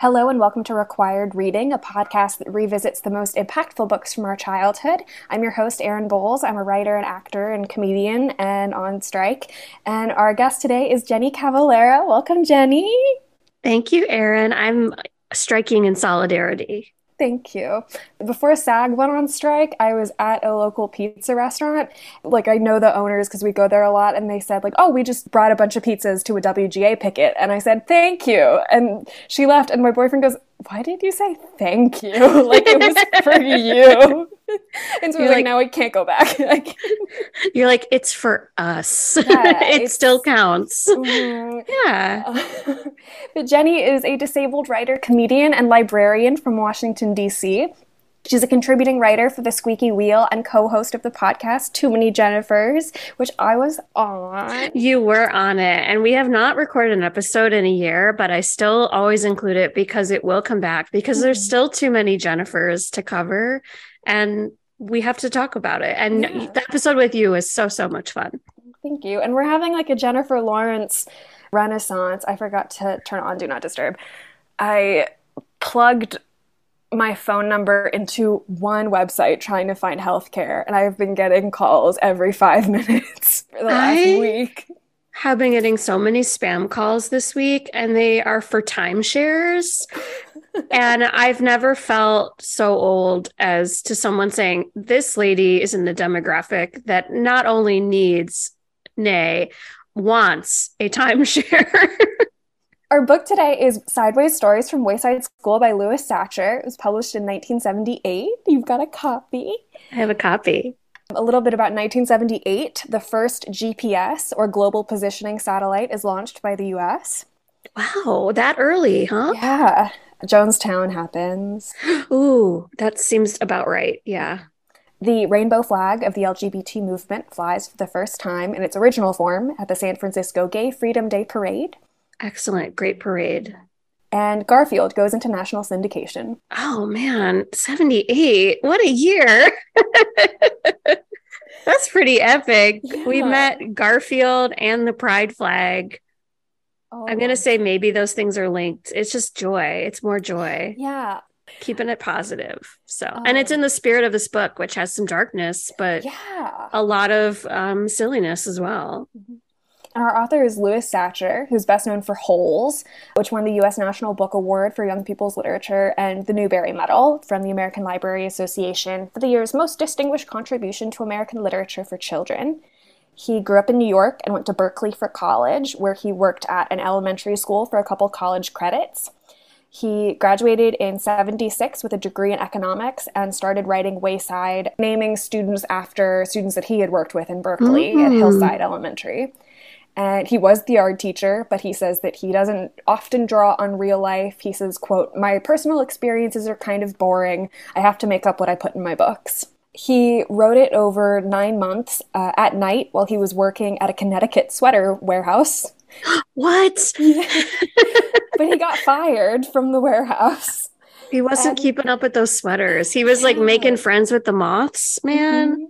Hello and welcome to Required Reading, a podcast that revisits the most impactful books from our childhood. I'm your host, Erin Bowles. I'm a writer and actor and comedian and on strike. And our guest today is Jenny Cavallero. Welcome, Jenny. Thank you, Erin. I'm striking in solidarity. Thank you. Before SAG went on strike, I was at a local pizza restaurant. Like, I know the owners because we go there a lot, and they said, like, oh, we just brought a bunch of pizzas to a WGA picket. And I said, thank you. And she left, and my boyfriend goes, why did you say thank you? like, it was for you. and so like, like, now I can't go back. You're like, it's for us. Yeah, it still counts. Mm, yeah. But Jenny is a disabled writer, comedian, and librarian from Washington, D.C. She's a contributing writer for The Squeaky Wheel and co host of the podcast Too Many Jennifers, which I was on. You were on it. And we have not recorded an episode in a year, but I still always include it because it will come back because mm-hmm. there's still too many Jennifers to cover and we have to talk about it. And yeah. the episode with you is so, so much fun. Thank you. And we're having like a Jennifer Lawrence renaissance. I forgot to turn on Do Not Disturb. I plugged my phone number into one website trying to find healthcare, and I've been getting calls every five minutes for the last I week. Have been getting so many spam calls this week, and they are for timeshares and I've never felt so old as to someone saying, This lady is in the demographic that not only needs, nay, wants a timeshare. Our book today is Sideways Stories from Wayside School by Louis Sachar. It was published in 1978. You've got a copy. I have a copy. A little bit about 1978. The first GPS, or Global Positioning Satellite, is launched by the US. Wow, that early, huh? Yeah. Jonestown happens. Ooh, that seems about right. Yeah. The rainbow flag of the LGBT movement flies for the first time in its original form at the San Francisco Gay Freedom Day Parade. Excellent. Great parade. And Garfield goes into national syndication. Oh, man. 78. What a year. That's pretty epic. Yeah. We met Garfield and the Pride flag Oh. I'm going to say maybe those things are linked. It's just joy. It's more joy. Yeah. Keeping it positive. So, oh. and it's in the spirit of this book, which has some darkness, but yeah, a lot of um, silliness as well. Mm-hmm. And our author is Louis Sachar, who's best known for Holes, which won the U.S. National Book Award for Young People's Literature, and the Newbery Medal from the American Library Association for the year's most distinguished contribution to American literature for children. He grew up in New York and went to Berkeley for college, where he worked at an elementary school for a couple college credits. He graduated in 76 with a degree in economics and started writing Wayside, naming students after students that he had worked with in Berkeley mm-hmm. at Hillside Elementary. And he was the art teacher, but he says that he doesn't often draw on real life. He says, quote, My personal experiences are kind of boring. I have to make up what I put in my books. He wrote it over nine months uh, at night while he was working at a Connecticut sweater warehouse. What? but he got fired from the warehouse. He wasn't and, keeping up with those sweaters. He was like making friends with the moths, man. Mm-hmm.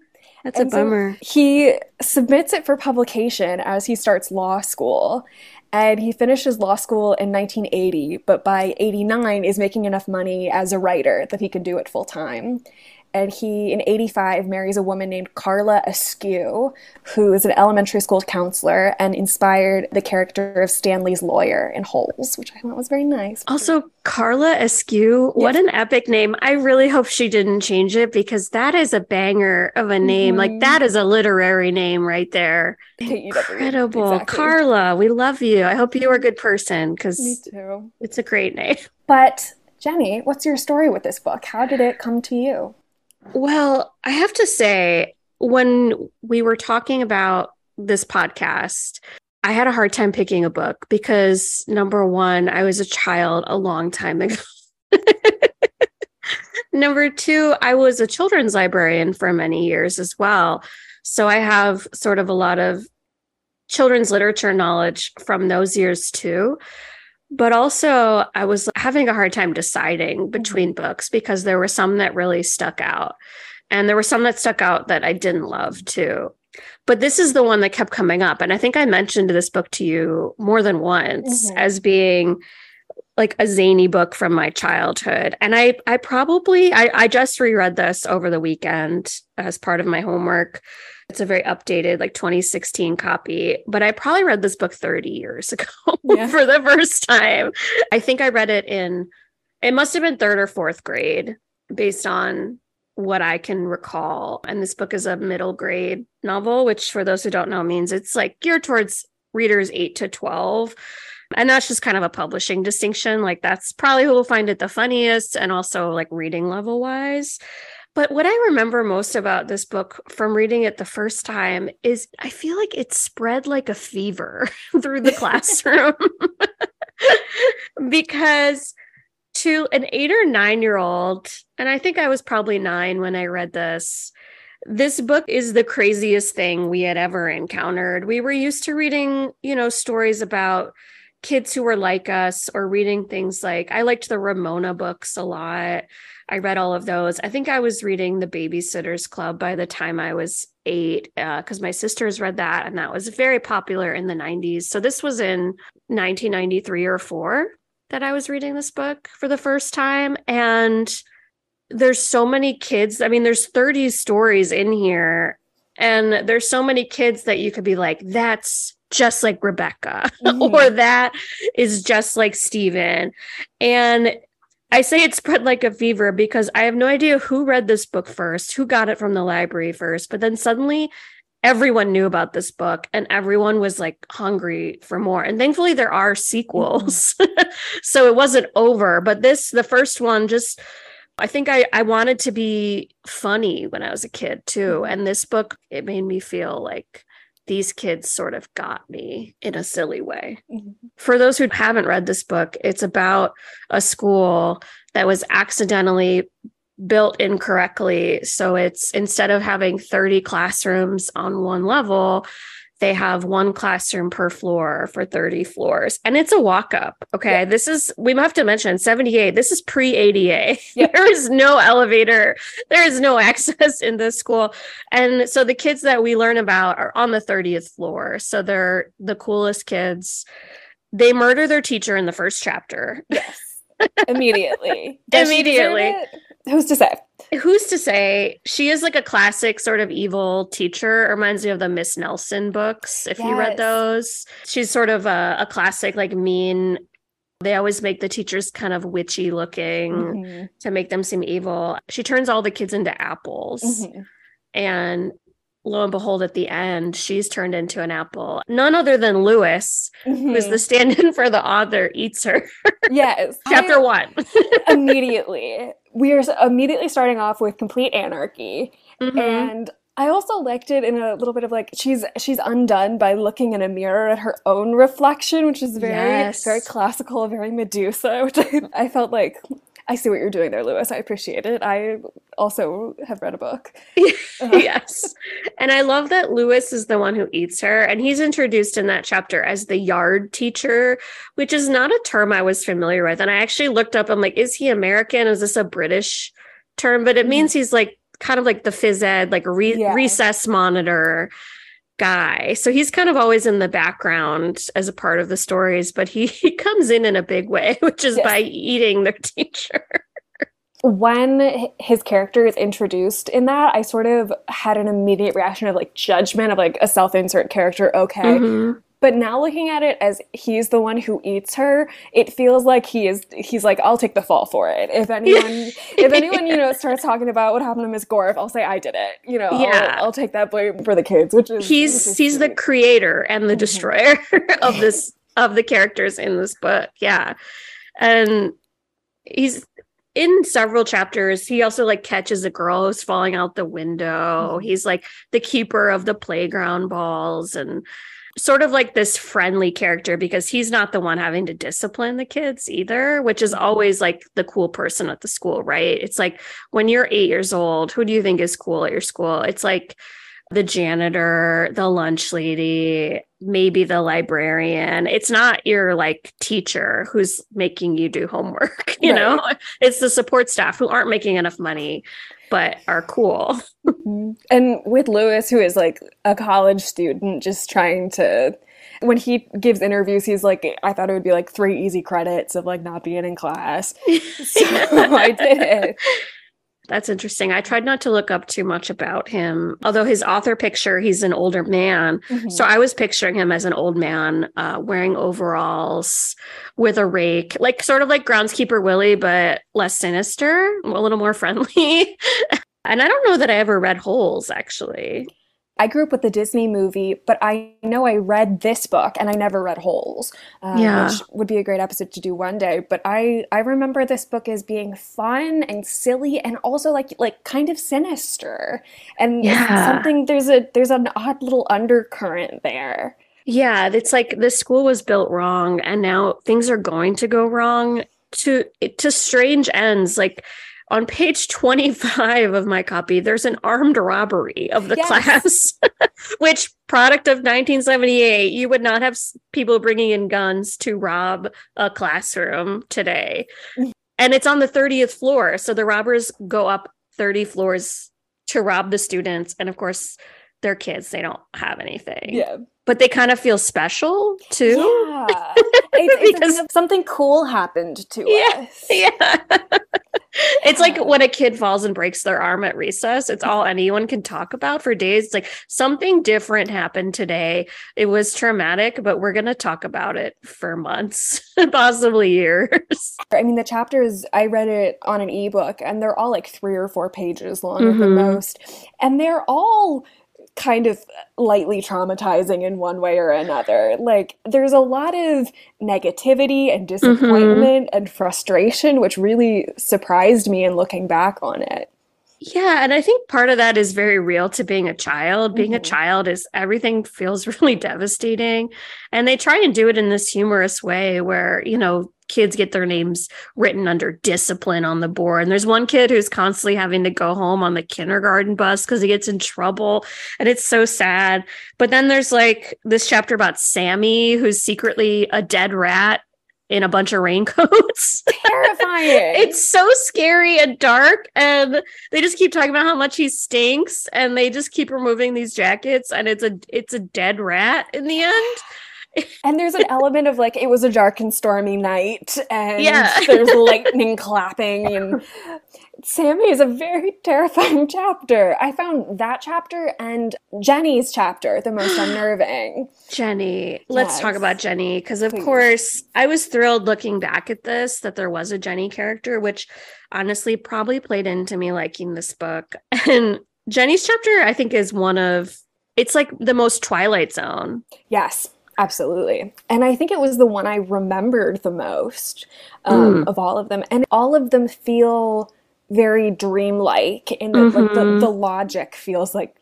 That's and a bummer. So he submits it for publication as he starts law school. And he finishes law school in 1980, but by 89 is making enough money as a writer that he can do it full time and he in 85 marries a woman named Carla Askew, who is an elementary school counselor and inspired the character of Stanley's lawyer in Holes, which I thought was very nice. Also, Carla Askew, what an epic name. I really hope she didn't change it because that is a banger of a name. Mm-hmm. Like that is a literary name right there. Incredible. Exactly. Carla, we love you. I hope you are a good person because it's a great name. But Jenny, what's your story with this book? How did it come to you? Well, I have to say, when we were talking about this podcast, I had a hard time picking a book because number one, I was a child a long time ago. number two, I was a children's librarian for many years as well. So I have sort of a lot of children's literature knowledge from those years too. But also, I was having a hard time deciding mm-hmm. between books because there were some that really stuck out. And there were some that stuck out that I didn't love too. But this is the one that kept coming up. And I think I mentioned this book to you more than once mm-hmm. as being like a zany book from my childhood. And I I probably I, I just reread this over the weekend as part of my homework. It's a very updated, like 2016 copy, but I probably read this book 30 years ago yeah. for the first time. I think I read it in, it must have been third or fourth grade based on what I can recall. And this book is a middle grade novel, which for those who don't know means it's like geared towards readers 8 to 12 and that's just kind of a publishing distinction. Like that's probably who will find it the funniest and also like reading level wise. But what I remember most about this book from reading it the first time is I feel like it spread like a fever through the classroom. because to an eight or nine year old, and I think I was probably nine when I read this, this book is the craziest thing we had ever encountered. We were used to reading, you know, stories about kids who were like us or reading things like I liked the Ramona books a lot. I read all of those. I think I was reading The Babysitters Club by the time I was eight because uh, my sisters read that and that was very popular in the 90s. So this was in 1993 or four that I was reading this book for the first time. And there's so many kids. I mean, there's 30 stories in here. And there's so many kids that you could be like, that's just like Rebecca, mm-hmm. or that is just like Stephen. And I say it spread like a fever because I have no idea who read this book first, who got it from the library first, but then suddenly everyone knew about this book and everyone was like hungry for more. And thankfully there are sequels. Mm-hmm. so it wasn't over, but this the first one just I think I I wanted to be funny when I was a kid too. Mm-hmm. And this book it made me feel like these kids sort of got me in a silly way. Mm-hmm. For those who haven't read this book, it's about a school that was accidentally built incorrectly. So it's instead of having 30 classrooms on one level, they have one classroom per floor for 30 floors and it's a walk up okay? Yeah. this is we have to mention 78 this is pre ADA yeah. there is no elevator there is no access in this school and so the kids that we learn about are on the 30th floor so they're the coolest kids. They murder their teacher in the first chapter. Yes. Immediately. Immediately. who's to say who's to say she is like a classic sort of evil teacher reminds me of the miss nelson books if yes. you read those she's sort of a, a, classic like mean they always make the teachers kind of witchy looking mm-hmm. to make them seem evil she turns all the kids into apples mm-hmm. and lo and behold, at the end, she's turned into an apple. None other than Louis, mm-hmm. who's the stand in for the author, eats her. Yes. Chapter I, one. immediately. We are immediately starting off with complete anarchy. Mm-hmm. And I also liked it in a little bit of like she's she's undone by looking in a mirror at her own reflection, which is very yes. very classical, very Medusa, which I, I felt like I see what you're doing there, Louis. I appreciate it. I also have read a book. Uh-huh. yes. And I love that Louis is the one who eats her. And he's introduced in that chapter as the yard teacher, which is not a term I was familiar with. And I actually looked up, I'm like, is he American? Is this a British term? But it mm-hmm. means he's like kind of like the phys ed, like re- yeah. recess monitor guy. So he's kind of always in the background as a part of the stories, but he, he comes in in a big way, which is yes. by eating their teacher. when his character is introduced in that, I sort of had an immediate reaction of like judgment of like a self insert character. Okay. Mm-hmm. But now looking at it as he's the one who eats her, it feels like he is he's like, I'll take the fall for it. If anyone if anyone, you know, starts talking about what happened to Miss Gorf, I'll say I did it. You know, yeah. I'll, I'll take that blame for the kids, which is he's which is he's the creator and the mm-hmm. destroyer of this of the characters in this book. Yeah. And he's in several chapters he also like catches a girl who's falling out the window mm-hmm. he's like the keeper of the playground balls and sort of like this friendly character because he's not the one having to discipline the kids either, which is mm-hmm. always like the cool person at the school, right? It's like when you're eight years old, who do you think is cool at your school? It's like the janitor, the lunch lady, maybe the librarian. It's not your like teacher who's making you do homework, you right. know? It's the support staff who aren't making enough money but are cool. And with Louis, who is like a college student, just trying to when he gives interviews, he's like, I thought it would be like three easy credits of like not being in class. So I did it. That's interesting. I tried not to look up too much about him, although his author picture, he's an older man. Mm-hmm. So I was picturing him as an old man uh, wearing overalls with a rake, like sort of like Groundskeeper Willie, but less sinister, a little more friendly. and I don't know that I ever read Holes, actually. I grew up with the Disney movie, but I know I read this book and I never read Holes, um, yeah. which would be a great episode to do one day. But I I remember this book as being fun and silly and also like like kind of sinister and yeah. something there's a there's an odd little undercurrent there. Yeah, it's like the school was built wrong and now things are going to go wrong to to strange ends like on page 25 of my copy, there's an armed robbery of the yes. class, which product of 1978, you would not have people bringing in guns to rob a classroom today. And it's on the 30th floor. So the robbers go up 30 floors to rob the students. And of course, they're kids, they don't have anything. Yeah but they kind of feel special too. Yeah. It's, because something cool happened to yeah, us. Yeah. it's like when a kid falls and breaks their arm at recess. It's all anyone can talk about for days. It's like something different happened today. It was traumatic, but we're going to talk about it for months, possibly years. I mean, the chapters, I read it on an ebook and they're all like three or four pages long mm-hmm. at the mm-hmm. most. And they're all kind of lightly traumatizing in one way or another. Like there's a lot of negativity and disappointment mm-hmm. and frustration, which really surprised me in looking back on it. Yeah, and I think part of that is very real to being a child. Being mm-hmm. a child is everything feels really devastating. And they try and do it in this humorous way where, you know, kids get their names written under discipline on the board. And there's one kid who's constantly having to go home on the kindergarten bus because he gets in trouble. And it's so sad. But then there's like this chapter about Sammy, who's secretly a dead rat in a bunch of raincoats. Terrifying. it's so scary and dark. And they just keep talking about how much he stinks. And they just keep removing these jackets. And it's a it's a dead rat in the end and there's an element of like it was a dark and stormy night and yeah. there's lightning clapping and Sammy is a very terrifying chapter. I found that chapter and Jenny's chapter the most unnerving. Jenny. Let's yes. talk about Jenny because of Please. course I was thrilled looking back at this that there was a Jenny character which honestly probably played into me liking this book. And Jenny's chapter I think is one of it's like the most Twilight Zone. Yes. Absolutely. And I think it was the one I remembered the most um, mm. of all of them. And all of them feel very dreamlike in that mm-hmm. like the, the logic feels like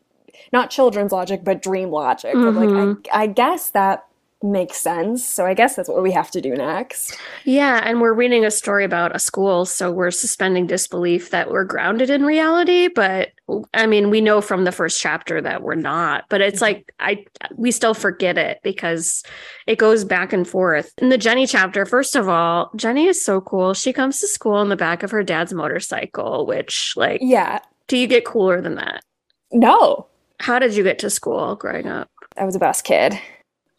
not children's logic, but dream logic. Mm-hmm. Like I, mm-hmm. I guess that makes sense. So I guess that's what we have to do next. Yeah. And we're reading a story about a school. So we're suspending disbelief that we're grounded in reality. But I mean, we know from the first chapter that we're not, but it's mm-hmm. like I we still forget it because it goes back and forth. In the Jenny chapter, first of all, Jenny is so cool. She comes to school in the back of her dad's motorcycle, which like Yeah. Do you get cooler than that? No. How did you get to school growing up? I was a bus kid.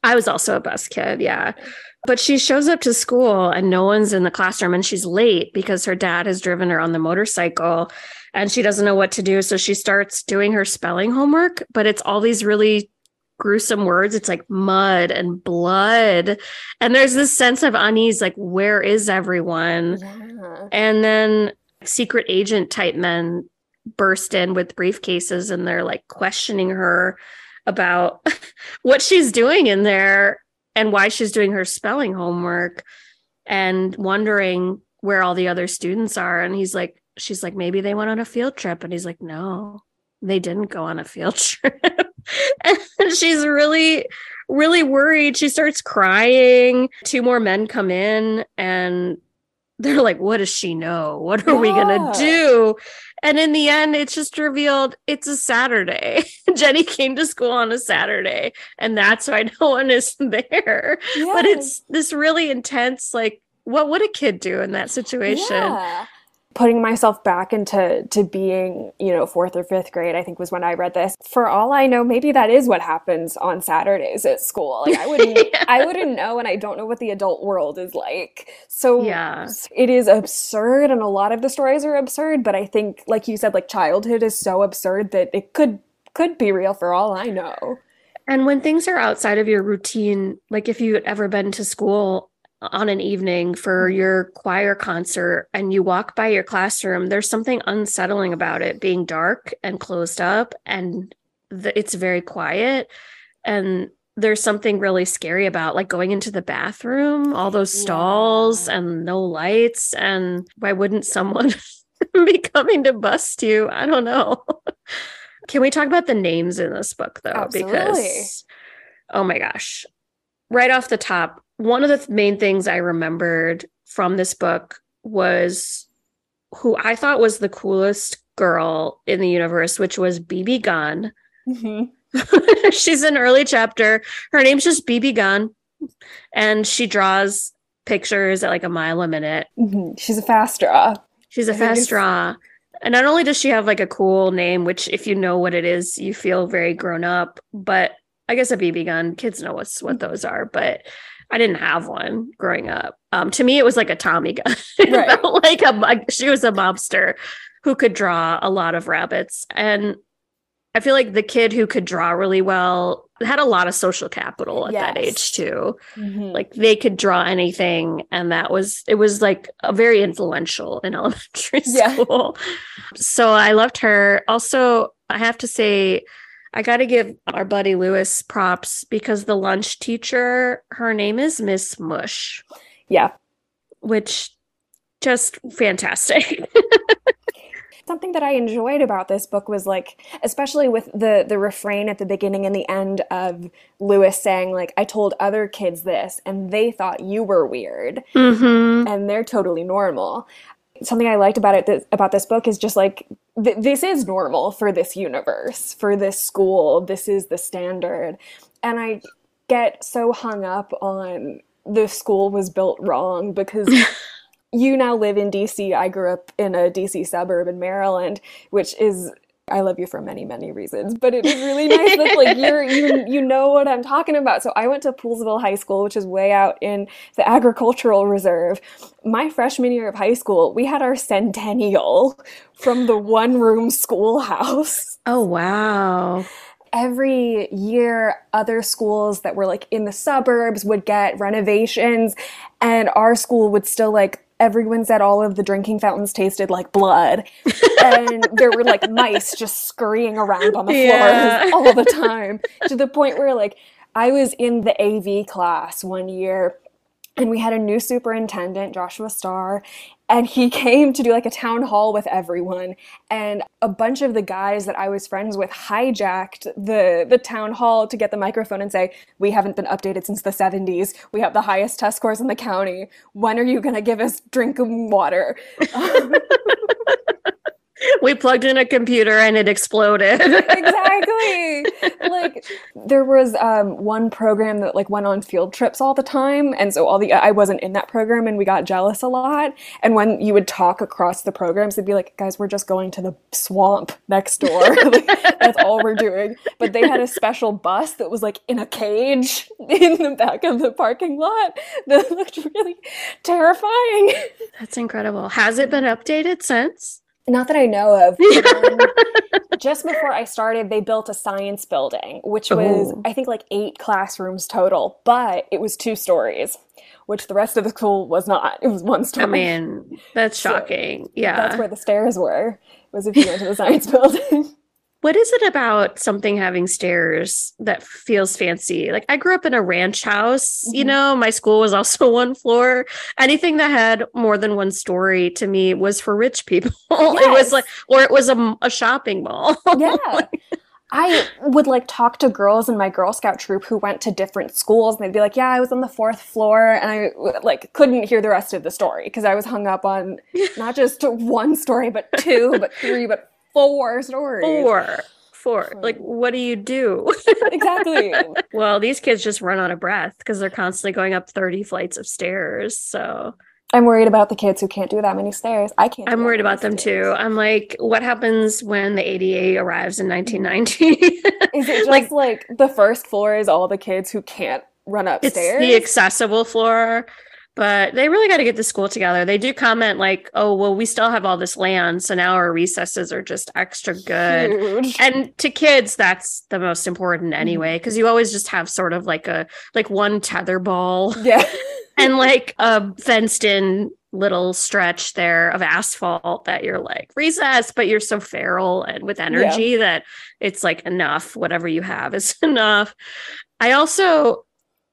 I was also a bus kid, yeah. But she shows up to school and no one's in the classroom and she's late because her dad has driven her on the motorcycle and she doesn't know what to do. So she starts doing her spelling homework, but it's all these really gruesome words. It's like mud and blood. And there's this sense of unease like, where is everyone? Yeah. And then secret agent type men burst in with briefcases and they're like questioning her about what she's doing in there and why she's doing her spelling homework and wondering where all the other students are. And he's like, she's like, maybe they went on a field trip. And he's like, no, they didn't go on a field trip. and she's really, really worried. She starts crying. Two more men come in and they're like, what does she know? What are yeah. we going to do? And in the end, it's just revealed it's a Saturday. Jenny came to school on a Saturday, and that's why no one is there. Yes. But it's this really intense, like, what would a kid do in that situation? Yeah. Putting myself back into to being you know fourth or fifth grade i think was when i read this. For all i know maybe that is what happens on saturdays at school. Like i wouldn't yeah. i wouldn't know and i don't know what the adult world is like. So yeah. it is absurd and a lot of the stories are absurd but i think like you said like childhood is so absurd that it could could be real for all i know. And when things are outside of your routine like if you had ever been to school on an evening for your choir concert and you walk by your classroom, there's something unsettling about it being dark and closed up and the, it's very quiet. And there's something really scary about like going into the bathroom, all those stalls yeah. and no lights. And why wouldn't someone be coming to bust you? I don't know. Can we talk about the names in this book though? Absolutely. Because oh my gosh. Right off the top, one of the main things I remembered from this book was who I thought was the coolest girl in the universe, which was Bebe Gunn. Mm-hmm. She's an early chapter. Her name's just Bebe Gunn, and she draws pictures at like a mile a minute. Mm-hmm. She's a fast draw. She's a fast draw. And not only does she have like a cool name, which if you know what it is, you feel very grown up, but I guess a BB gun, kids know what's what those are, but I didn't have one growing up. Um, to me, it was like a Tommy gun. Right. like a she was a mobster who could draw a lot of rabbits, and I feel like the kid who could draw really well had a lot of social capital at yes. that age too. Mm-hmm. Like they could draw anything, and that was it was like a very influential in elementary school. Yeah. So I loved her. Also, I have to say I got to give our buddy Louis props because the lunch teacher, her name is Miss Mush. Yeah. Which just fantastic. Something that I enjoyed about this book was like, especially with the the refrain at the beginning and the end of Louis saying like, "I told other kids this, and they thought you were weird, mm-hmm. and they're totally normal." Something I liked about it th- about this book is just like th- this is normal for this universe, for this school. This is the standard, and I get so hung up on the school was built wrong because. you now live in DC. I grew up in a DC suburb in Maryland, which is I love you for many, many reasons, but it is really nice that like you're you you know what I'm talking about. So I went to Poolesville High School, which is way out in the agricultural reserve. My freshman year of high school, we had our centennial from the one room schoolhouse. Oh wow every year other schools that were like in the suburbs would get renovations and our school would still like everyone said all of the drinking fountains tasted like blood and there were like mice just scurrying around on the yeah. floor all the time to the point where like i was in the av class one year and we had a new superintendent joshua starr and he came to do like a town hall with everyone. And a bunch of the guys that i was friends with hijacked the the town hall to get the microphone and say we haven't been updated since the 70s we have the highest test scores in the county. When are you going to give us drink drinking water we plugged in a computer and it exploded. exactly. like there was um, one program that like went on field trips all the time, and so all the I wasn't in that program, and we got jealous a lot. And when you would talk across the programs, they'd be like, "Guys, we're just going to the swamp next door. like, that's all we're doing." But they had a special bus that was like in a cage in the back of the parking lot that looked really terrifying. That's incredible. Has it been updated since? Not that I know of. Um, just before I started, they built a science building, which was, Ooh. I think, like eight classrooms total, but it was two stories, which the rest of the school was not. It was one story. I mean, that's shocking. So yeah. That's where the stairs were, was if you went to the science building. What is it about something having stairs that feels fancy? Like I grew up in a ranch house, mm-hmm. you know, my school was also one floor. Anything that had more than one story to me was for rich people. Yes. It was like or it was a, a shopping mall. Yeah. I would like talk to girls in my Girl Scout troop who went to different schools and they'd be like, "Yeah, I was on the fourth floor," and I like couldn't hear the rest of the story because I was hung up on not just one story, but two, but three, but four stories. Four. Four. Like, what do you do? exactly. well, these kids just run out of breath because they're constantly going up 30 flights of stairs. So I'm worried about the kids who can't do that many stairs. I can't. I'm worried about them stairs. too. I'm like, what happens when the ADA arrives in 1990? is it just like, like the first floor is all the kids who can't run upstairs? It's the accessible floor but they really got to get the school together. They do comment like, "Oh, well, we still have all this land, so now our recesses are just extra good." Huge. And to kids, that's the most important mm-hmm. anyway, because you always just have sort of like a like one tether ball, yeah, and like a fenced in little stretch there of asphalt that you're like recess, but you're so feral and with energy yeah. that it's like enough. Whatever you have is enough. I also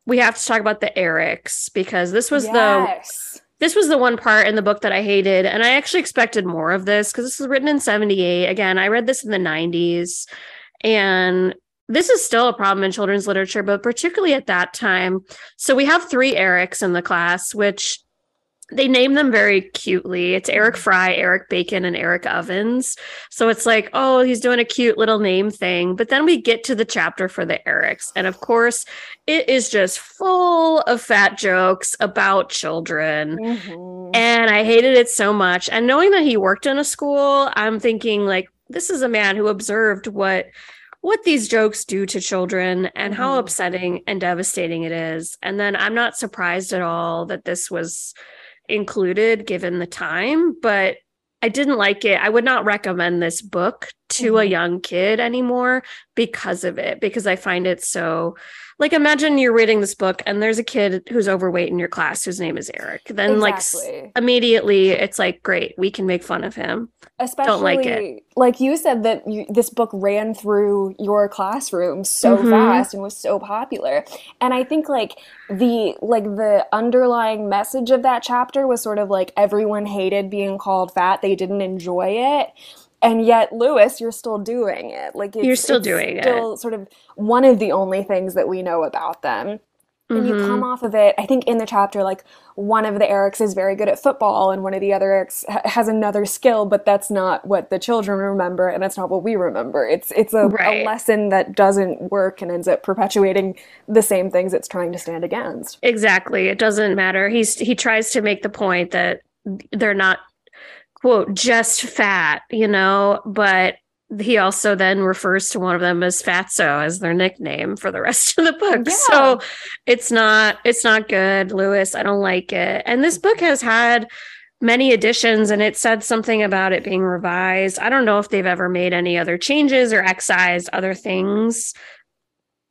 we have to talk about the Erics because this was yes. the this was the one part in the book that I hated, and I actually expected more of this because this was written in '78. Again, I read this in the '90s, and this is still a problem in children's literature, but particularly at that time. So we have three Erics in the class, which they name them very cutely. It's Eric mm-hmm. Fry, Eric Bacon, and Eric Ovens. So it's like, oh, he's doing a cute little name thing. But then we get to the chapter for the Erics. And of course, it is just full of fat jokes about children. Mm-hmm. And I hated it so much. And knowing that he worked in a school, I'm thinking, like, this is a man who observed what what these jokes do to children and how mm-hmm. upsetting and devastating it is. And then I'm not surprised at all that this was included given the time, but I didn't like it. I would not recommend this book to mm-hmm. a young kid anymore because of it, because I find it so like imagine you're reading this book and there's a kid who's overweight in your class whose name is Eric. Then exactly. like immediately it's like great, we can make fun of him. Especially Don't like it. Like you said that you, this book ran through your classroom so mm-hmm. fast and was so popular. And I think like the like the underlying message of that chapter was sort of like everyone hated being called fat. They didn't enjoy it and yet lewis you're still doing it. Like you're still doing still it sort of one of the only things that we know about them. And mm-hmm. you come off of it i think in the chapter like one of the erics is very good at football and one of the other erics ha- has another skill but that's not what the children remember and that's not what we remember. It's it's a, right. a lesson that doesn't work and ends up perpetuating the same things it's trying to stand against. Exactly. It doesn't matter. He's he tries to make the point that they're not quote just fat you know but he also then refers to one of them as fatso as their nickname for the rest of the book. Yeah. so it's not it's not good. Louis i don't like it. And this book has had many editions and it said something about it being revised. I don't know if they've ever made any other changes or excised other things.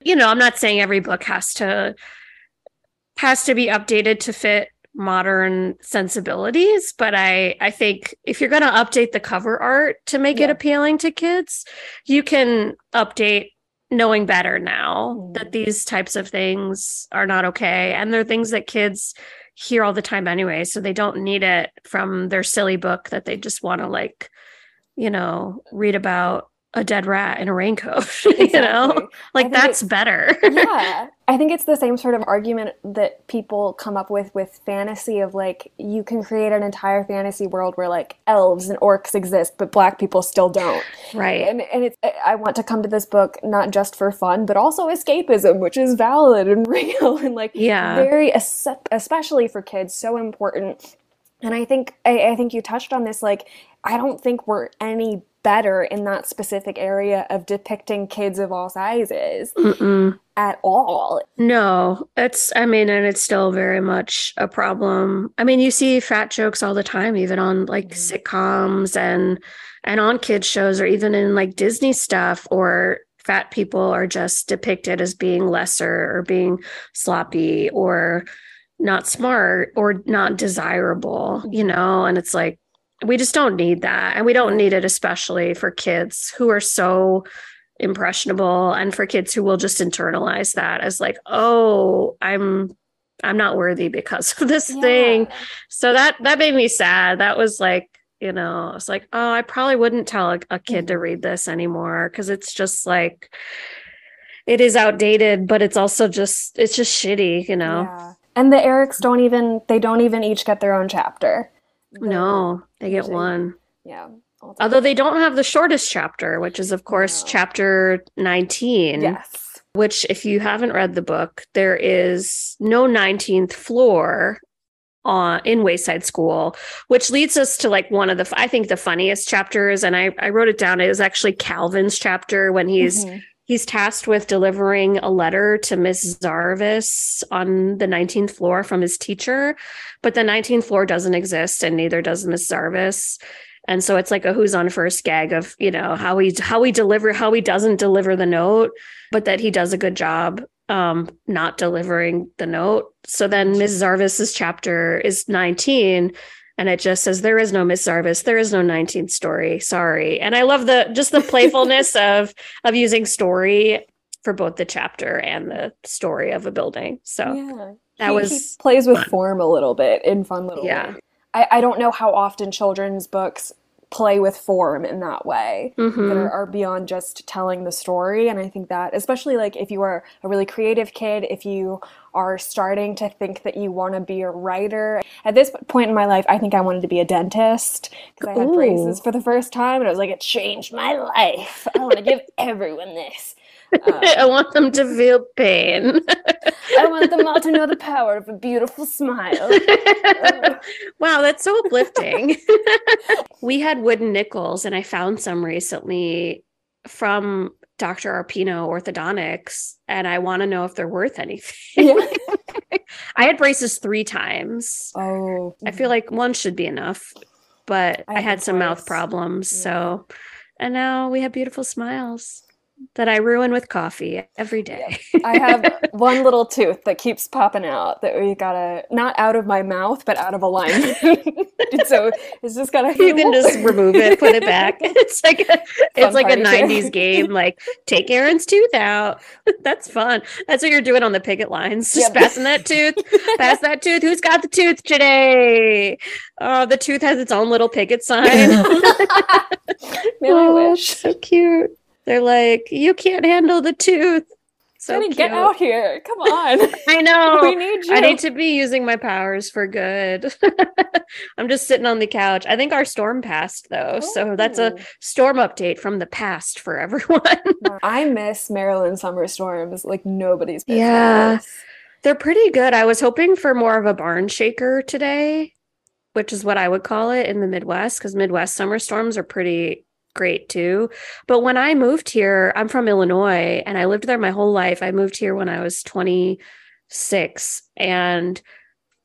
You know i'm not saying every book has to has to be updated to fit modern sensibilities but i i think if you're going to update the cover art to make yeah. it appealing to kids you can update knowing better now mm. that these types of things are not okay and they're things that kids hear all the time anyway so they don't need it from their silly book that they just want to like you know read about a dead rat in a raincoat exactly. you know like that's better yeah i think it's the same sort of argument that people come up with with fantasy of like you can create an entire fantasy world where like elves and orcs exist but black people still don't. Right. And, and it's i want to come to this book not just for fun but also escapism which is valid and real and like yeah. very especially for kids so important. And i think I, I think you touched on this like i don't think we're any better in that specific area of depicting kids of all sizes Mm-mm. at all. No, it's, I mean, and it's still very much a problem. I mean, you see fat jokes all the time, even on like mm-hmm. sitcoms and, and on kids shows or even in like Disney stuff or fat people are just depicted as being lesser or being sloppy or not smart or not desirable, you know? And it's like, we just don't need that. And we don't need it, especially for kids who are so impressionable and for kids who will just internalize that as like, oh, I'm I'm not worthy because of this yeah. thing. So that that made me sad. That was like, you know, it's like, oh, I probably wouldn't tell a, a kid to mm-hmm. read this anymore because it's just like it is outdated, but it's also just it's just shitty, you know. Yeah. And the Erics don't even they don't even each get their own chapter. No, they get one. Yeah. Although they don't have the shortest chapter, which is, of course, no. chapter 19. Yes. Which, if you haven't read the book, there is no 19th floor on in Wayside School, which leads us to like one of the I think the funniest chapters, and I I wrote it down. It was actually Calvin's chapter when he's mm-hmm. He's tasked with delivering a letter to Miss Zarves on the 19th floor from his teacher, but the 19th floor doesn't exist, and neither does Miss Zarves. And so it's like a who's on first gag of, you know, how he how he deliver how he doesn't deliver the note, but that he does a good job um not delivering the note. So then Ms. Zarves's chapter is 19 and it just says there is no Miss Zarves, there is no 19th story. Sorry. And I love the just the playfulness of of using story for both the chapter and the story of a building. So yeah. that he, was he plays with fun. form a little bit in fun little yeah. ways. I, I don't know how often children's books play with form in that way mm-hmm. that are, are, beyond just telling the story and i think that especially like if you are a really creative kid if you are starting to think that you want to be a writer at this point in my life i think i wanted to be a dentist because i had Ooh. braces for the first time and i was like it changed my life i want to give everyone this um, I want them to feel pain. I want them all to know the power of a beautiful smile. wow, that's so uplifting. we had wooden nickels, and I found some recently from Dr. Arpino Orthodontics, and I want to know if they're worth anything. Yeah. I had braces three times. Oh, I feel like one should be enough, but I, I had some twice. mouth problems. Yeah. So, and now we have beautiful smiles that I ruin with coffee every day. I have one little tooth that keeps popping out that we gotta not out of my mouth, but out of alignment. so it's just gotta. You can just remove it, put it back. It's like a, it's like a '90s game. Like take Erin's tooth out. That's fun. That's what you're doing on the picket lines. Just yep. passing that tooth. pass that tooth. Who's got the tooth today? Oh, the tooth has its own little picket sign. Oh, I wish. So cute. They're like, you can't handle the tooth. So Jenny, get out here. Come on. I know. We need you. I need to be using my powers for good. I'm just sitting on the couch. I think our storm passed though. Oh. So that's a oh. storm update from the past for everyone. I miss Maryland summer storms like nobody's business. Yeah. They're pretty good. I was hoping for more of a barn shaker today, which is what I would call it in the Midwest, because Midwest summer storms are pretty great too. But when I moved here, I'm from Illinois and I lived there my whole life. I moved here when I was 26. And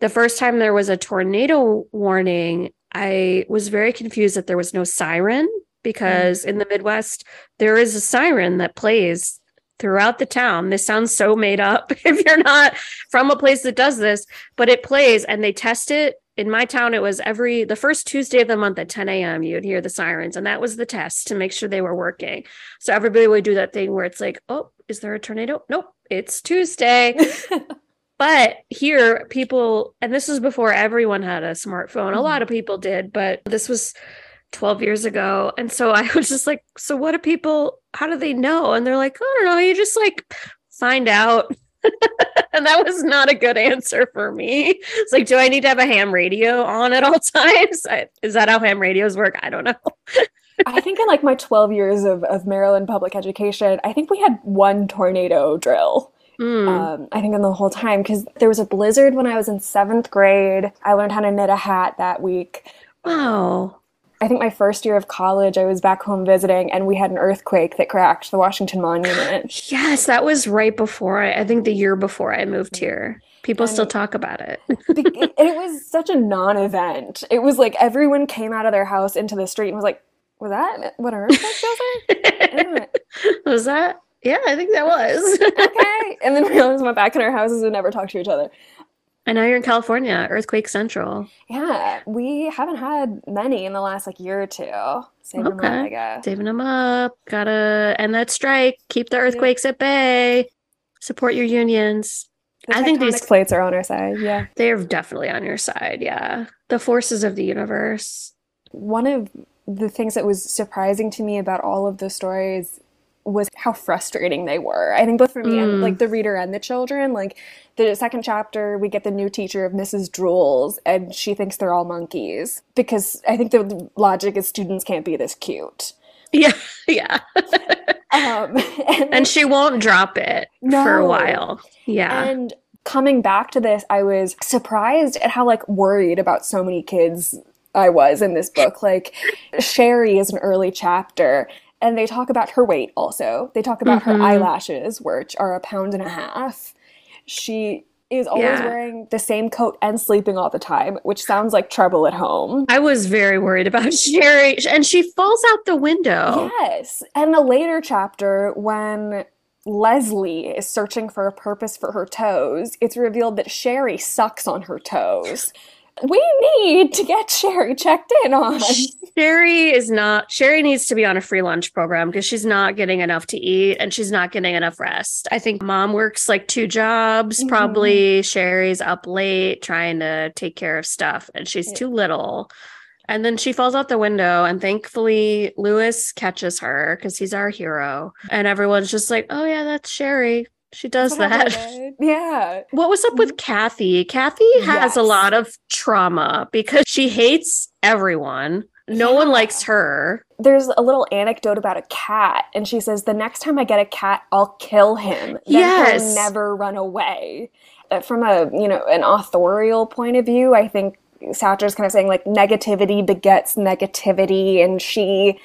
the first time there was a tornado warning, I was very confused that there was no siren because mm. in the Midwest, there is a siren that plays throughout the town. This sounds so made up if you're not from a place that does this, but it plays and they test it in my town, it was every the first Tuesday of the month at 10 a.m. You would hear the sirens, and that was the test to make sure they were working. So everybody would do that thing where it's like, oh, is there a tornado? Nope, it's Tuesday. but here, people, and this was before everyone had a smartphone. Mm-hmm. A lot of people did, but this was 12 years ago. And so I was just like, so what do people, how do they know? And they're like, I don't know, you just like find out and that was not a good answer for me. It's like, do I need to have a ham radio on at all times? I, is that how ham radios work? I don't know. I think in like my 12 years of, of Maryland public education, I think we had one tornado drill. Mm. Um, I think in the whole time because there was a blizzard when I was in seventh grade. I learned how to knit a hat that week. Wow. I think my first year of college, I was back home visiting, and we had an earthquake that cracked the Washington Monument. yes, that was right before I, I think the year before I moved mm-hmm. here. People and still talk about it. it. It was such a non-event. It was like everyone came out of their house into the street and was like, "Was that what an earthquake was?" was that? Yeah, I think that was. okay, and then we always went back in our houses and never talked to each other. I know you're in California, earthquake central. Yeah, we haven't had many in the last like year or two. Saving okay. them up, I guess. Saving them up. Gotta end that strike. Keep the earthquakes at bay. Support your unions. The I think these plates are on our side. Yeah, they're definitely on your side. Yeah, the forces of the universe. One of the things that was surprising to me about all of the stories was how frustrating they were. I think both for me mm. and like the reader and the children. Like the second chapter, we get the new teacher of Mrs. Jewls, and she thinks they're all monkeys because I think the logic is students can't be this cute. Yeah, yeah. um, and, and, she won't drop it no. for a while. Yeah. And coming back to this, I was surprised at how like worried about so many kids I was in this book. Like Sherry is an early chapter and they talk about her weight also. They talk about Mhm. her eyelashes, which are a pound and a half. She is always Yeah. wearing the same coat and sleeping all the time, which sounds like trouble at home. I was very worried about Sherry, and she falls out the window. Yes. And the later chapter, when Leslie is searching for a purpose for her toes, it's revealed that Sherry sucks on her toes. We need to get Sharie checked in on. Sharie is not, Sharie needs to be on a free lunch program because she's not getting enough to eat and she's not getting enough rest. I think mom works like two jobs, Mhm. probably. Sharie's up late trying to take care of stuff and she's too little. And then she falls out the window, and thankfully, Louis catches her because he's our hero. And everyone's just like, oh, yeah, that's Sharie. She does that. Yeah. What was up with Kathy? Kathy has a lot of trauma because she hates everyone. No one likes her. There's a little anecdote about a cat, and she says, The next time I get a cat, I'll kill him. Then Yes. he'll never run away. Uh, From a, you know, an authorial point of view, I think Sachar's kind of saying like negativity begets negativity, and she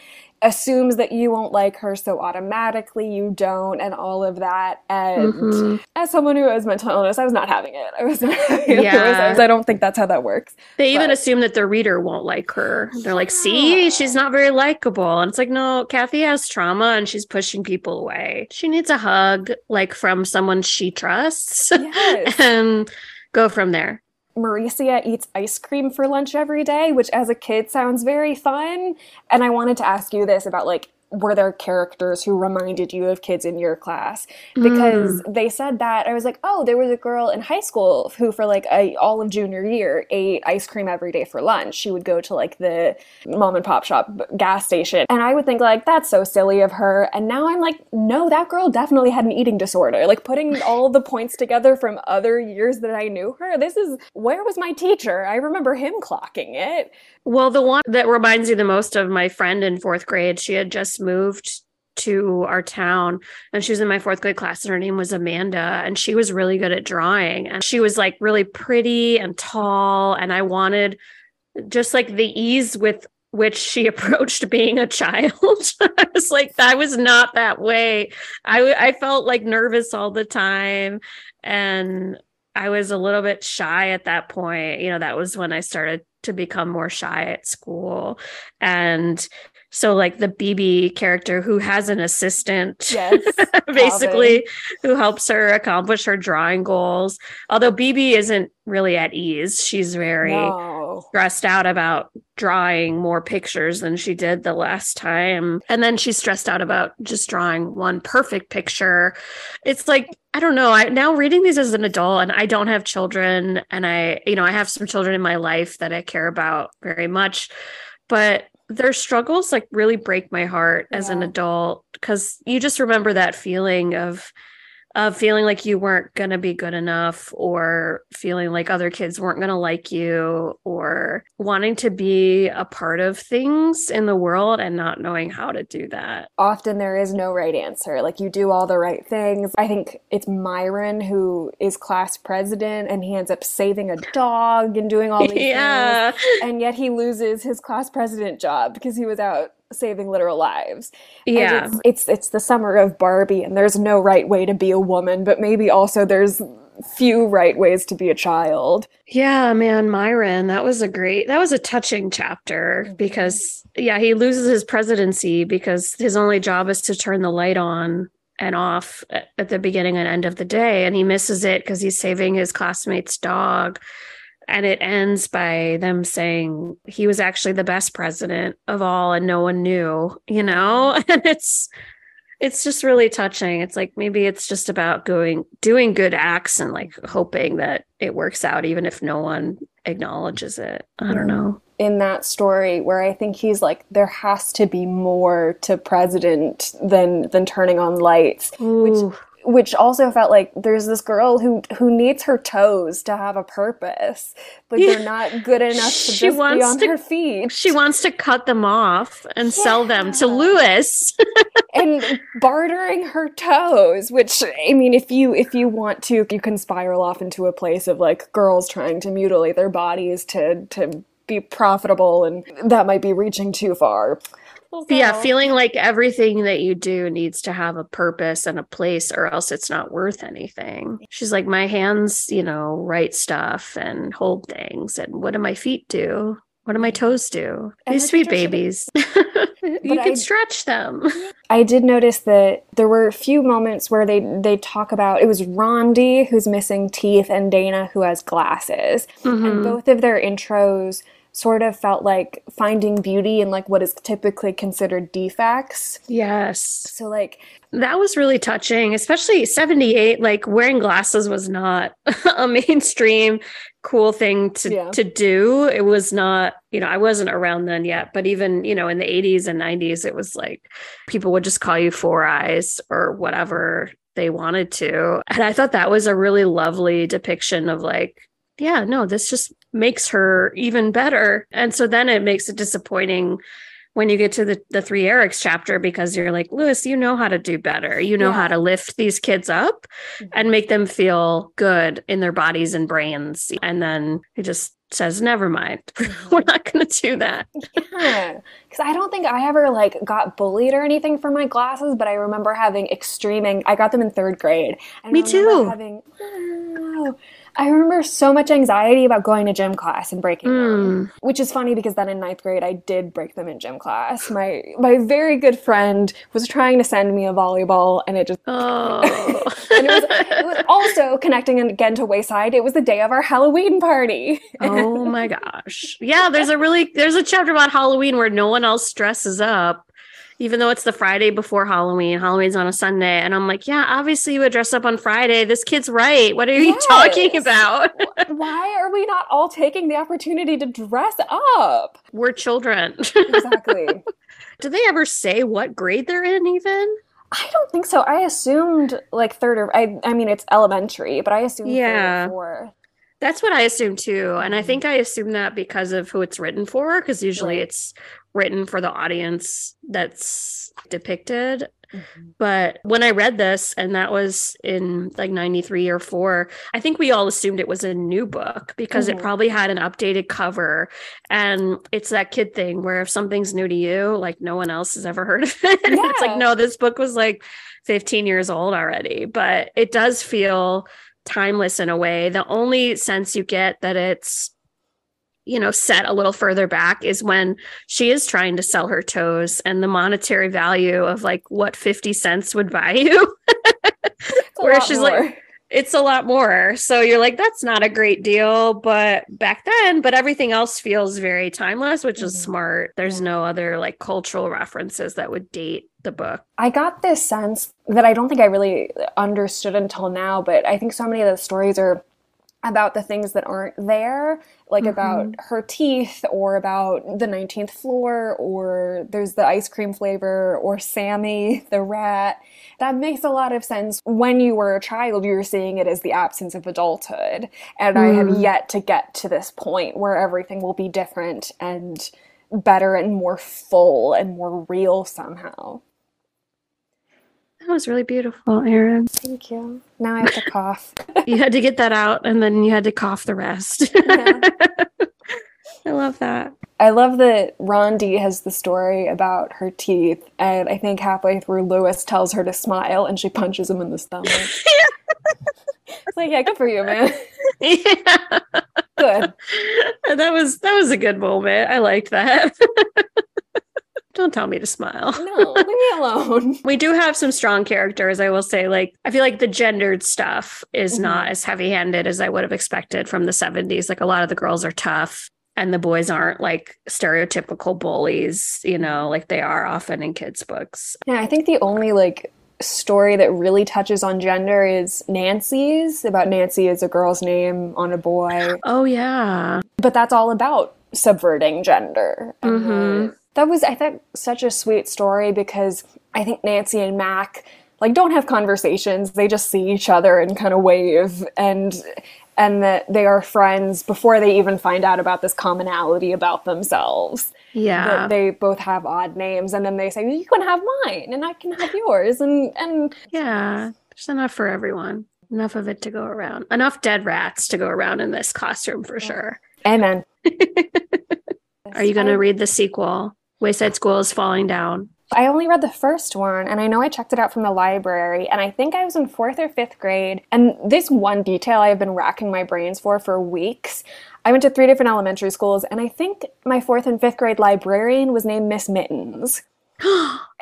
assumes that you won't like her, so automatically you don't, and all of that. And Mhm. as someone who has mental illness, I was not having it. I was not having it. Yeah. I don't think that's how that works. They even assume that the reader won't like her. They're like, see, she's not very likable. And it's like, no, Kathy has trauma and she's pushing people away. She needs a hug, like from someone she trusts, Yes. and go from there. Maurecia eats ice cream for lunch every day, which as a kid sounds very fun. And I wanted to ask you this about like, were there characters who reminded you of kids in your class? Because Mm. they said that I was like, oh, there was a girl in high school who, for like a, all of junior year, ate ice cream every day for lunch. She would go to like the mom and pop shop gas station, and I would think like that's so silly of her. And now I'm like, no, that girl definitely had an eating disorder. Like putting all the points together from other years that I knew her. This is where was my teacher? I remember him clocking it. Well, the one that reminds me the most of my friend in fourth grade, she had just moved to our town and she was in my fourth grade class and her name was Amanda and she was really good at drawing and she was like really pretty and tall and I wanted just like the ease with which she approached being a child. I was like I was not that way. I I felt like nervous all the time and I was a little bit shy at that point. You know, that was when I started to become more shy at school. And so, like the Bebe character who has an assistant, Yes, basically, who helps her accomplish her drawing goals. Although Bebe isn't really at ease, she's very No. Stressed out about drawing more pictures than she did the last time. And then she's stressed out about just drawing one perfect picture. It's like, I don't know. I now reading these as an adult and I don't have children and I, you know, I have some children in my life that I care about very much, but their struggles like really break my heart as an adult because you just remember that feeling of of feeling like you weren't going to be good enough or feeling like other kids weren't going to like you or wanting to be a part of things in the world and not knowing how to do that. often there is no right answer. Like you do all the right things. I think it's Myron who is class president and he ends up saving a dog and doing all these yeah. things. And yet he loses his class president job because he was out saving literal lives. Yeah. It's, it's it's the summer of Barbie and there's no right way to be a woman, but maybe also there's few right ways to be a child. Yeah, man, Myron, that was a great, that was a touching chapter mm-hmm. because, yeah, he loses his presidency because his only job is to turn the light on and off at, at the beginning and end of the day. And he misses it because he's saving his classmate's dog. And it ends by them saying he was actually the best president of all and no one knew, you know? And it's, it's just really touching. It's like maybe it's just about going doing good acts and like hoping that it works out even if no one acknowledges it. I don't know. in that story where I think he's like there has to be more to president than than turning on lights Ooh, which also felt like there's this girl who who needs her toes to have a purpose, but they're not good enough to She just be on to- her feet. She wants to cut them off and sell them to Louis. and bartering her toes which i mean if you if you want to you can spiral off into a place of like girls trying to mutilate their bodies to to be profitable and that might be reaching too far yeah, feeling like everything that you do needs to have a purpose and a place, or else it's not worth anything. She's like, my hands, you know, write stuff and hold things. And what do my feet do? What do my toes do? These sweet babies. you can I- stretch them. I did notice that there were a few moments where they they talk about it was Rondi who's missing teeth and Dana who has glasses. Mhm. And both of their intros sort of felt like finding beauty in like what is typically considered defects. Yes. So like That was really touching, especially 78. Like wearing glasses was not a mainstream cool thing to, Yeah. to do. It was not, you know, I wasn't around then yet, but even, you know, in the 80s and 90s, it was like people would just call you Four Eyes or whatever they wanted to. And I thought that was a really lovely depiction of like, yeah, no, this just makes her even better. And so then it makes it disappointing when you get to the, the three Erics chapter because you're like, Louis, you know how to do better. You know how to lift these kids up mm-hmm. and make them feel good in their bodies and brains. And then he just says, never mind. We're not going to do that. Yeah, because I don't think I ever like got bullied or anything for my glasses, but I remember having extreme. ang- I got them in third grade. And Me too. Having, Oh. I remember so much anxiety about going to gym class and breaking them, hmm. which is funny because then in ninth grade I did break them in gym class. My my very good friend was trying to send me a volleyball, and it just. Oh. And it was, it was also connecting again to Wayside. It was the day of our Halloween party. oh my gosh. Yeah, there's a really there's a chapter about Halloween where no one else dresses up. Even though it's the Friday before Halloween, Halloween's on a Sunday. And I'm like, yeah, obviously you would dress up on Friday. This kid's right. What are you talking about? Why are we not all taking the opportunity to dress up? We're children. Exactly. Do they ever say what grade they're in, even? I don't think so. I assumed like third or I I mean it's elementary, but I assumed Yeah. third or fourth. That's what I assume too. And I mm. think I assume that because of who it's written for, because usually Right. it's written for the audience that's depicted. But when I read this, and that was in like 93 or 4, I think we all assumed it was a new book because it Mhm. probably had an updated cover. And it's that kid thing where if something's new to you, like no one else has ever heard of it. it's like, no, this book was like 15 years old already. But it does feel timeless in a way. The only sense you get that it's you know set a little further back is when she is trying to sell her toes and the monetary value of like what 50 cents would buy you. Where she's like- it's a lot more. So you're like that's not a great deal. But back then but everything else feels very timeless which is Mhm. smart. There's Yeah. no other like cultural references that would date the book. I got this sense that I don't think I really understood until now, but I think so many of the stories are about the things that aren't there, like about Mm-hmm. her teeth or about the 19th floor or there's the ice cream flavor or Sammy the rat. That makes a lot of sense. When you were a child, you were seeing it as the absence of adulthood. And I have Mm. yet to get to this point where everything will be different and better and more full and more real somehow. That was really beautiful Erin Thank you. Now I have to cough. you had to get that out and then you had to cough the rest Yeah. i love that I love that Rondi has the story about her teeth, and I think halfway through, Louis tells her to smile, and she punches him in the stomach. it's like, yeah, good for you, man. yeah Good. that was that was a good moment. I liked that. Don't tell me to smile. No, leave me alone. We do have some strong characters, I will say. Like, I feel like the gendered stuff is Mhm. not as heavy handed as I would have expected from the 70s. Like, a lot of the girls are tough and the boys aren't like stereotypical bullies, you know, like they are often in kids' books. Yeah, I think the only like story that really touches on gender is Nancy's about Nancy is a girl's name on a boy, Oh, yeah. but that's all about subverting gender. Mhm. uh, that was, I think, such a sweet story because I think Nancy and Mac like don't have conversations. They just see each other and kind of wave and and that they are friends before they even find out about this commonality about themselves. Yeah. That they both have odd names and then they say, You can have mine and I can have yours and and Yeah. There's enough for everyone. Enough of it to go around. Enough dead rats to go around in this classroom for sure. Amen. Are you going to read the sequel? Wayside School is falling down. I only read the first one, and I know I checked it out from the library, and I think I was in fourth or fifth grade. And this one detail I have been racking my brains for for weeks. I went to three different elementary schools, and I think my fourth and fifth grade librarian was named Miss Mittens.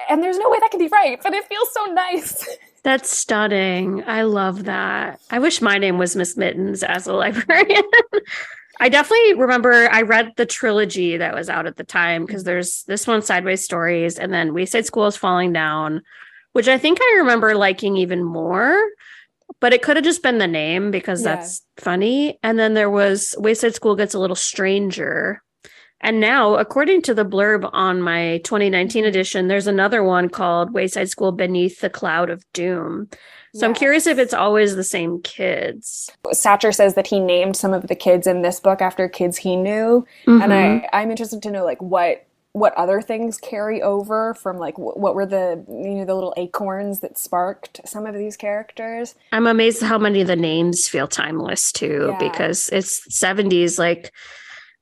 and there's no way that could be right, but it feels so nice. That's stunning. I love that. I wish my name was Miss Mittens as a librarian. I definitely remember I read the trilogy that was out at the time because there's this one, Sideways Stories, and then Wayside School is Falling Down, which I think I remember liking even more. But it could have just been the name because Yeah. that's funny. And then there was Wayside School Gets a Little Stranger. And now, according to the blurb on my 2019 edition, there's another one called Wayside School Beneath the Cloud of Doom. So I'm curious if it's always the same kids. Sachar says that he named some of the kids in this book after kids he knew, Mm-hmm. and I I'm interested to know like what what other things carry over from like wh- what were the you know the little acorns that sparked some of these characters. I'm amazed how many of the names feel timeless too, Yeah. because it's 70s. Like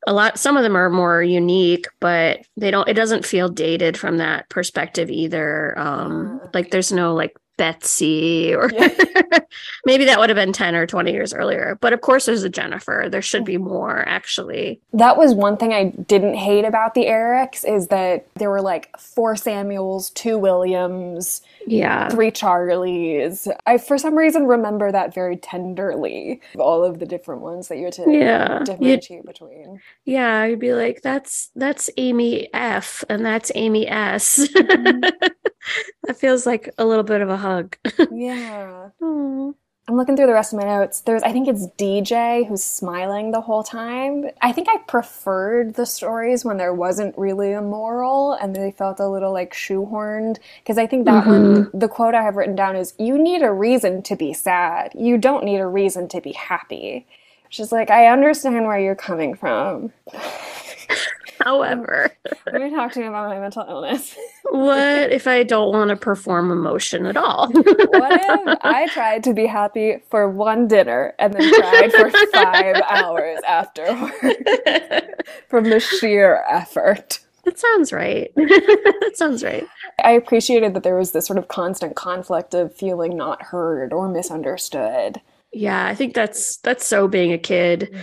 a lot, some of them are more unique, but they don't. It doesn't feel dated from that perspective either. Um, Uh. like there's no like Betsy or Yeah. maybe that would have been 10 or 20 years earlier. But of course, there's a Jennifer. There should be more actually. That was one thing I didn't hate about the Erics is that there were like four Samuels, two Williams, Yeah. three Charlies. I for some reason remember that very tenderly. All of the different ones that you had to Yeah. Differentiate between. Yeah, you'd be like, that's that's Amy F and that's Amy S. Mm-hmm. that feels like a little bit of a hug. Yeah. Aw. I'm looking through the rest of my notes. There's, I think it's DJ who's smiling the whole time. I think I preferred the stories when there wasn't really a moral and they felt a little like shoehorned. Because I think that one, mm-hmm. the quote I have written down is, You need a reason to be sad. You don't need a reason to be happy. She's like, I understand where you're coming from. However, Let me talk to you about my mental illness. what if I don't want to perform emotion at all? what if I tried to be happy for one dinner and then cried for five hours afterward from the sheer effort? that sounds right. that sounds right. I appreciated that there was this sort of constant conflict of feeling not heard or misunderstood. Yeah, I think that's that's so being a kid, mm.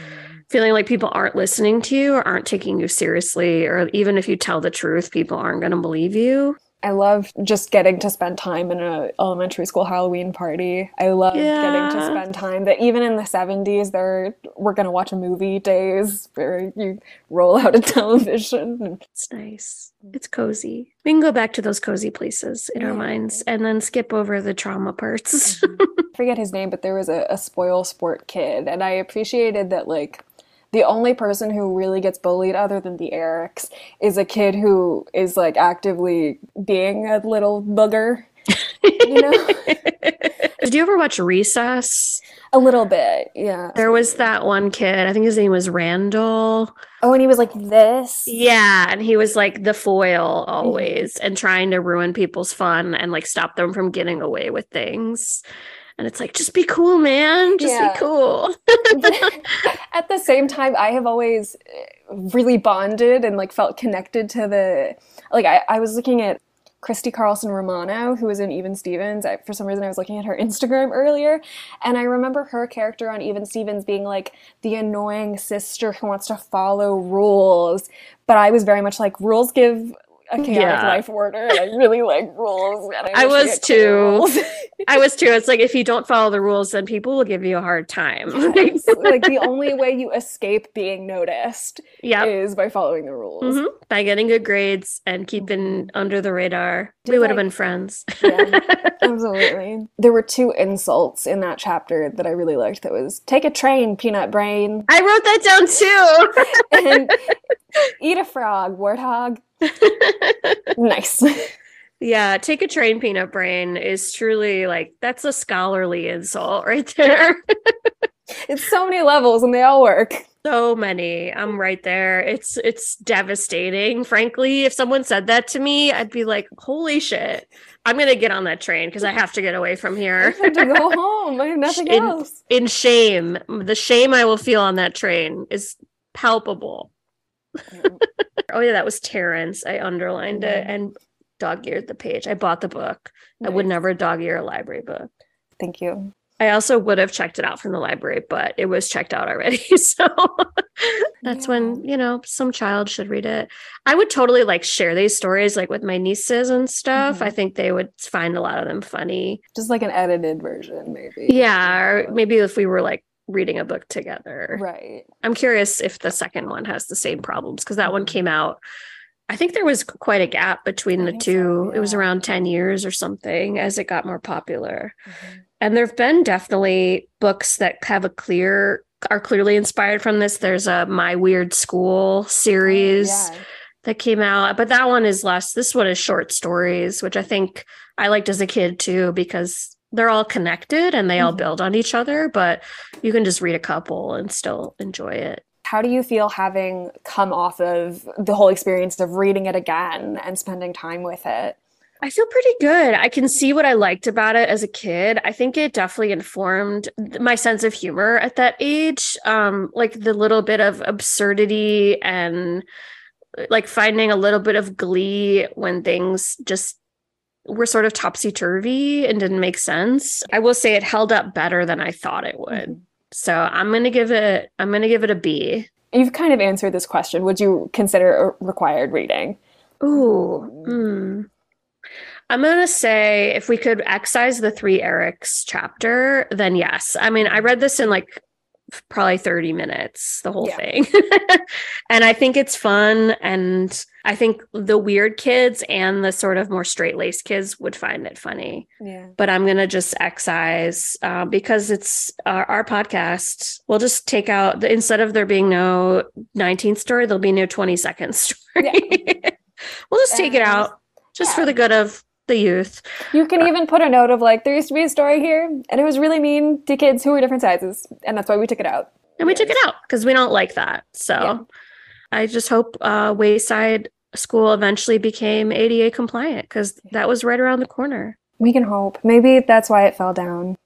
Feeling like people aren't listening to you or aren't taking you seriously, or even if you tell the truth, people aren't going to believe you. I love just getting to spend time in a elementary school Halloween party. I love getting to spend time that even in the 70s there we're going to watch a movie days where you roll out a television It's nice. It's cozy. We can go back to those cozy places in our minds and then skip over the trauma parts. Mm-hmm. I forget his name, but there was a, a spoil sport kid, and I appreciated that like the only person who really gets bullied other than the Erics is a kid who is like actively being a little booger. You know? Did you ever watch Recess? a little bit, yeah. There was that one kid, I think his name was Randall. Oh, and he was like this. Yeah, and he was like the foil mm-hmm. always and trying to ruin people's fun and like stop them from getting away with things. And it's like, just be cool, man. Just Yeah. be cool. At the same time, I have always uh, really bonded and like felt connected to the like. I, I was looking at Christy Carlson Romano, who was in Even Stevens. I, for some reason, I was looking at her Instagram earlier, and I remember her character on Even Stevens being like the annoying sister who wants to follow rules. But I was very much like rules give a chaotic Yeah. life order, and I really like rules. And I wish was too. I was too. It's like if you don't follow the rules, then people will give you a hard time. Yes. like the only way you escape being noticed yeah. is by following the rules. hmm By getting good grades and keeping under the radar, we would have been friends. Yeah, absolutely. There were two insults in that chapter that I really liked. That was "take a train, peanut brain," I wrote that down too. and "eat a frog, warthog." Nice. Yeah, take a train peanut brain is truly like that's a scholarly insult right there. it's so many levels and they all work. So many. I'm right there. It's it's devastating. Frankly, if someone said that to me, I'd be like, "Holy shit. I'm going to get on that train because I have to get away from here." I have to go home. I have nothing in, else. In shame. The shame I will feel on that train is palpable. oh yeah, that was Terrence. I underlined it and dog-eared the page. I bought the book. I would never dog-ear a library book. Thank you. I also would have checked it out from the library, but it was checked out already. So that's when, you know, some child should read it. I would totally like share these stories like with my nieces and stuff. Mhm. I think they would find a lot of them funny. Just like an edited version, maybe. Yeah. Or maybe if we were like reading a book together. Right. I'm curious if the second one has the same problems because that one Mhm. came out. I think there was quite a gap between I the think so, two. It was around 10 years or something as it got more popular. Mhm. And there have been definitely books that have a clear are clearly inspired from this. There's a My Weird School series Oh, Yeah. that came out, but that one is less. This one is short stories, which I think I liked as a kid too because they're all connected and they all Mhm. build on each other, but you can just read a couple and still enjoy it. How do you feel having come off of the whole experience of reading it again and spending time with it? I feel pretty good. I can see what I liked about it as a kid. I think it definitely informed my sense of humor at that age. Um, like the little bit of absurdity and uh, like finding a little bit of glee when things just were sort of topsy turvy and didn't make sense. I will say it held up better than I thought it would. Mhm. So I'm gonna give it. I'm gonna give it a B. You've kind of answered this question. Would you consider a required reading? Ooh. Hmm. I'm going to say if we could excise the three Erics chapter, then yes. I mean, I read this in like probably 30 minutes, the whole Yeah. thing. and I think it's fun. And I think the weird kids and the sort of more straight laced kids would find it funny. Yeah. But I'm going to just excise uh, because it's our, our podcast. We'll just take out the, instead of there being no 19th story, there'll be no 22nd story. we'll just take it out just for the good of the youth. You can even put a note of like, there used to be a story here, and it was really mean to kids who were different sizes, and that's why we took it out. And we took it out because we don't like that. So Yeah. I just hope uh, Wayside School eventually became ADA compliant because that was right around the corner. We can hope. Maybe that's why it fell down.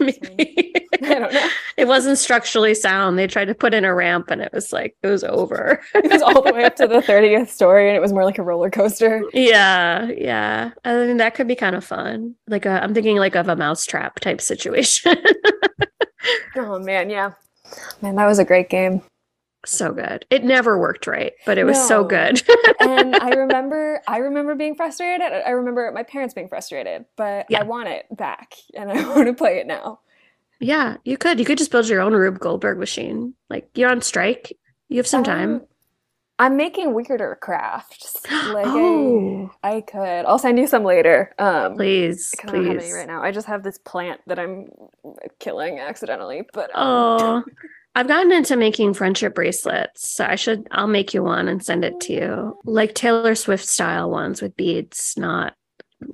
Maybe. I don't know. it wasn't structurally sound. They tried to put in a ramp and it was like, it was over. It was all the way up to the 30th story, and it was more like a roller coaster. yeah. Yeah. I mean, that could be kind of fun. Like, i I'm thinking like of a mousetrap type situation. Oh man, yeah. Man, that was a great game. So good. It never worked right, but it was so good. and I remember I remember being frustrated. I remember my parents being frustrated, but Yeah. I want it back and I want to play it now. Yeah, you could. You could just build your own Rube Goldberg machine. Like you're on strike. You have some time. Um, I'm making weirder crafts. Like oh, I, I could. I'll send you some later. Um please, I don't have any please. right now. I just have this plant that I'm killing accidentally, but um, Oh, I've gotten into making friendship bracelets. So I should, I'll make you one and send it to you. Like Taylor Swift style ones with beads, not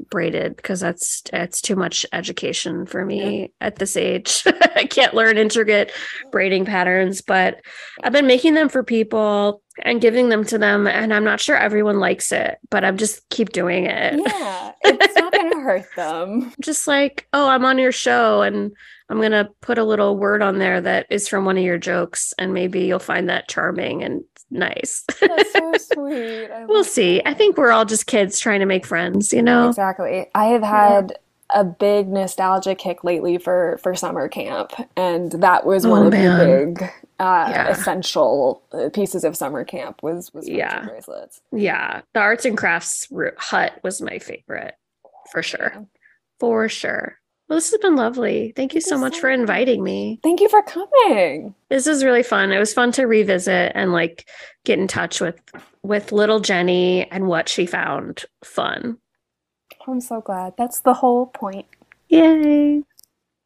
braided, because that's, it's too much education for me at this age. I can't learn intricate braiding patterns, but I've been making them for people and giving them to them. And I'm not sure everyone likes it, but I'm just keep doing it. yeah, it's not gonna hurt them. just like, oh, I'm on your show and I'm going to put a little word on there that is from one of your jokes and maybe you'll find that charming and nice. That's so sweet. We'll see. that. I think we're all just kids trying to make friends, you know? Exactly. I have had a big nostalgia kick lately for for summer camp, and that was one Oh, of man. the big uh, Yeah. essential pieces of summer camp was was Yeah. bracelets. Yeah. The arts and crafts hut was my favorite for sure. For sure. Well, this has been lovely. Thank you so much for inviting me. Thank you for coming. This is really fun. It was fun to revisit and like get in touch with with little Jenny and what she found fun. I'm so glad. That's the whole point. Yay.